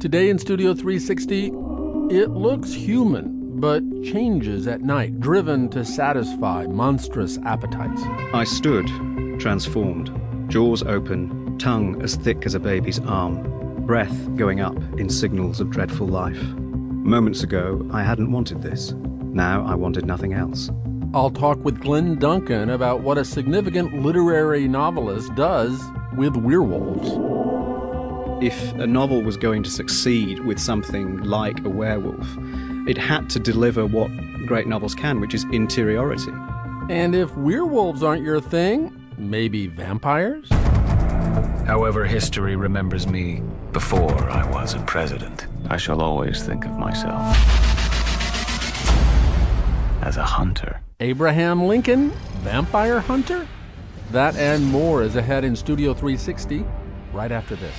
Today in Studio 360, it looks human, but changes at night, driven to satisfy monstrous appetites. I stood, transformed, jaws open, tongue as thick as a baby's arm, breath going up in signals of dreadful life. Moments ago, I hadn't wanted this. Now I wanted nothing else. I'll talk with Glen Duncan about what a significant literary novelist does with werewolves. If a novel was going to succeed with something like a werewolf, it had to deliver what great novels can, which is interiority. And if werewolves aren't your thing, maybe vampires? However, history remembers me before I was a president. I shall always think of myself as a hunter. Abraham Lincoln, vampire hunter? That and more is ahead in Studio 360 right after this.